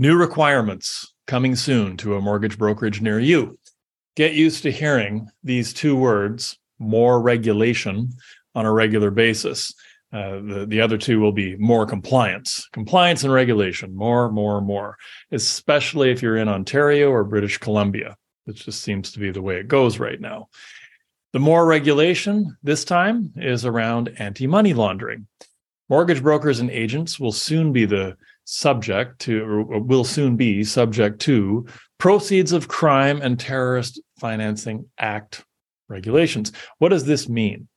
New requirements coming soon to a mortgage brokerage near you. Get used to hearing these two words, more regulation, on a regular basis. Uh, the, the other two will be more compliance, compliance and regulation, more, more, more, especially if you're in Ontario or British Columbia. It just seems to be the way it goes right now. The more regulation this time is around anti money laundering. Mortgage brokers and agents will soon be the subject to, or will soon be subject to Proceeds of Crime and Terrorist Financing Act regulations. What does this mean?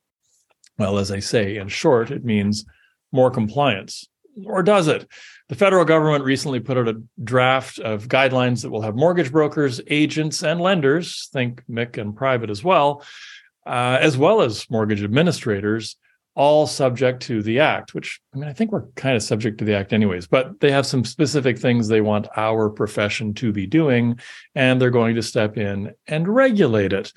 Well, as I say, in short, it means more compliance. Or does it? The federal government recently put out a draft of guidelines that will have mortgage brokers, agents, and lenders, think MIC and private as well, uh, as well as mortgage administrators, all subject to the act, which I mean, I think we're kind of subject to the act anyways, but they have some specific things they want our profession to be doing, and they're going to step in and regulate it.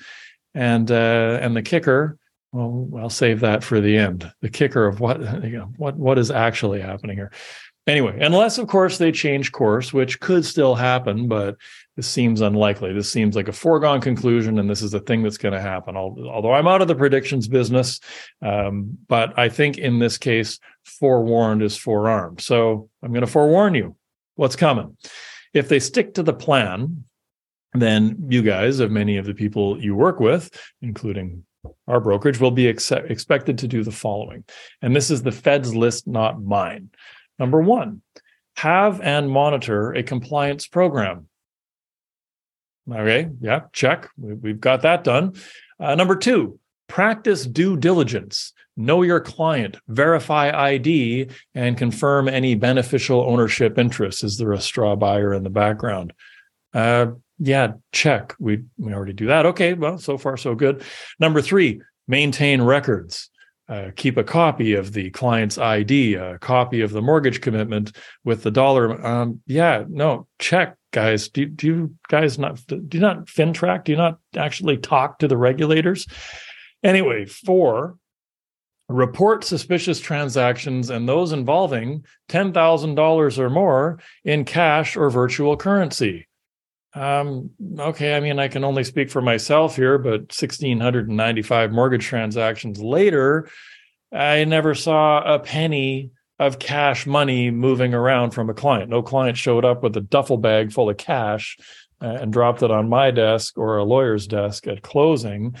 And uh, and the kicker well, I'll save that for the end. The kicker of what you know, what what is actually happening here. Anyway, unless of course they change course, which could still happen, but this seems unlikely. This seems like a foregone conclusion, and this is the thing that's going to happen. Although I'm out of the predictions business, um, but I think in this case, forewarned is forearmed. So I'm going to forewarn you what's coming. If they stick to the plan, then you guys, of many of the people you work with, including our brokerage will be ex- expected to do the following. And this is the Fed's list, not mine. Number one, have and monitor a compliance program. Okay, yeah, check. We've got that done. Uh, number two, practice due diligence. Know your client, verify ID, and confirm any beneficial ownership interests. Is there a straw buyer in the background? Uh, yeah, check. We we already do that. Okay, well, so far so good. Number three, maintain records. Uh, keep a copy of the client's ID, a copy of the mortgage commitment with the dollar. Um, yeah, no, check, guys. Do, do you guys not do you not FINTRAC? Do you not actually talk to the regulators? Anyway, four, report suspicious transactions and those involving $10,000 or more in cash or virtual currency. Um, okay, I mean, I can only speak for myself here, but 1,695 mortgage transactions later, I never saw a penny of cash money moving around from a client. No client showed up with a duffel bag full of cash uh, and dropped it on my desk or a lawyer's desk at closing.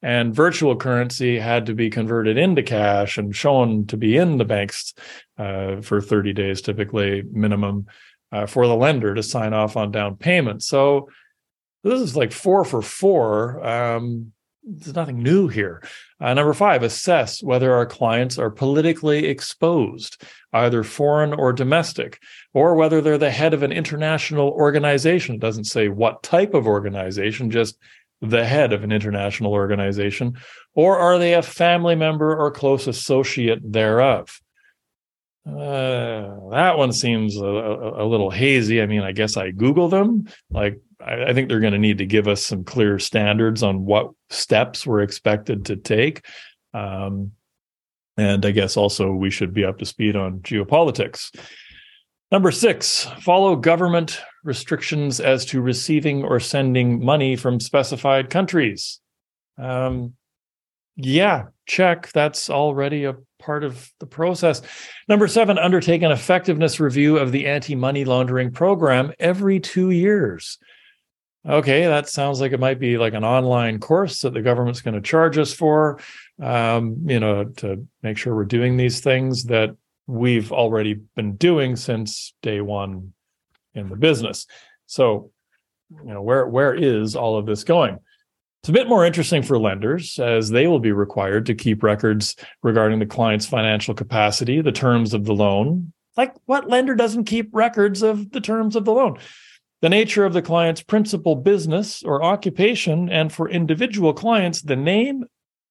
And virtual currency had to be converted into cash and shown to be in the banks uh, for 30 days, typically minimum uh, for the lender to sign off on down payment. So this is like four for four. Um, there's nothing new here. Uh, number five, assess whether our clients are politically exposed, either foreign or domestic, or whether they're the head of an international organization. It doesn't say what type of organization, just the head of an international organization, or are they a family member or close associate thereof? Uh, that one seems a, a, a, little hazy. I mean, I guess I Google them. Like, I, I think they're going to need to give us some clear standards on what steps we're expected to take. Um, and I guess also we should be up to speed on geopolitics. Number six, follow government restrictions as to receiving or sending money from specified countries. Um, yeah, check. That's already a part of the process. Number seven, undertake an effectiveness review of the anti money laundering program every two years. Okay, that sounds like it might be like an online course that the government's going to charge us for, um, you know, to make sure we're doing these things that we've already been doing since day one in the business. So, you know, where where is all of this going? It's a bit more interesting for lenders as they will be required to keep records regarding the client's financial capacity, the terms of the loan. Like what lender doesn't keep records of the terms of the loan? The nature of the client's principal business or occupation, and for individual clients, the name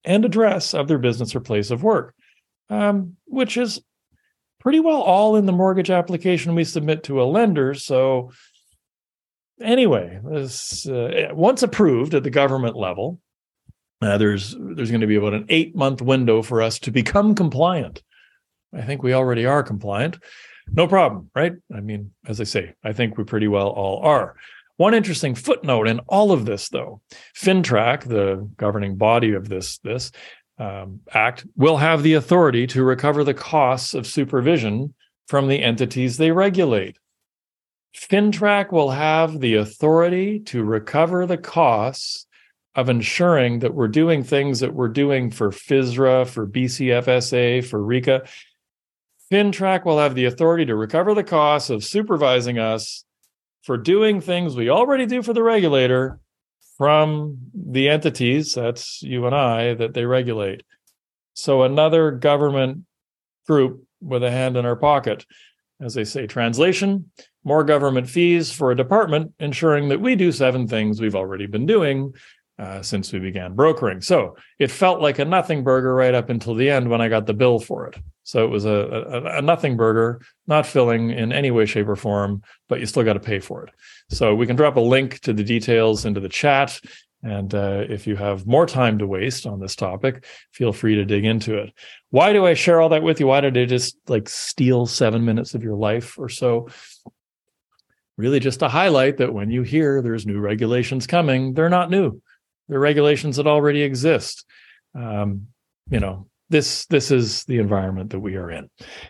and address of their business or place of work, um, which is pretty well all in the mortgage application we submit to a lender. So anyway, this, uh, once approved at the government level, uh, there's there's going to be about an eight month window for us to become compliant. I think we already are compliant. no problem, right? I mean, as I say, I think we pretty well all are. One interesting footnote in all of this, though, FINTRAC, the governing body of this this um, act, will have the authority to recover the costs of supervision from the entities they regulate. FINTRAC will have the authority to recover the costs of ensuring that we're doing things that we're doing for FSRA, for BCFSA, for RECA. FINTRAC will have the authority to recover the costs of supervising us for doing things we already do for the regulator from the entities, that's you and I, that they regulate. So another government group with a hand in our pocket. As they say, translation, more government fees for a department, ensuring that we do seven things we've already been doing uh, since we began brokering. So it felt like a nothing burger right up until the end when I got the bill for it. So it was a, a, a nothing burger, not filling in any way, shape, or form, but you still got to pay for it. So we can drop a link to the details into the chat. And uh, if you have more time to waste on this topic, feel free to dig into it. Why do I share all that with you? Why did I just like steal seven minutes of your life or so? Really, just to highlight that when you hear there's new regulations coming, they're not new They're regulations that already exist. Um, you know, this this is the environment that we are in.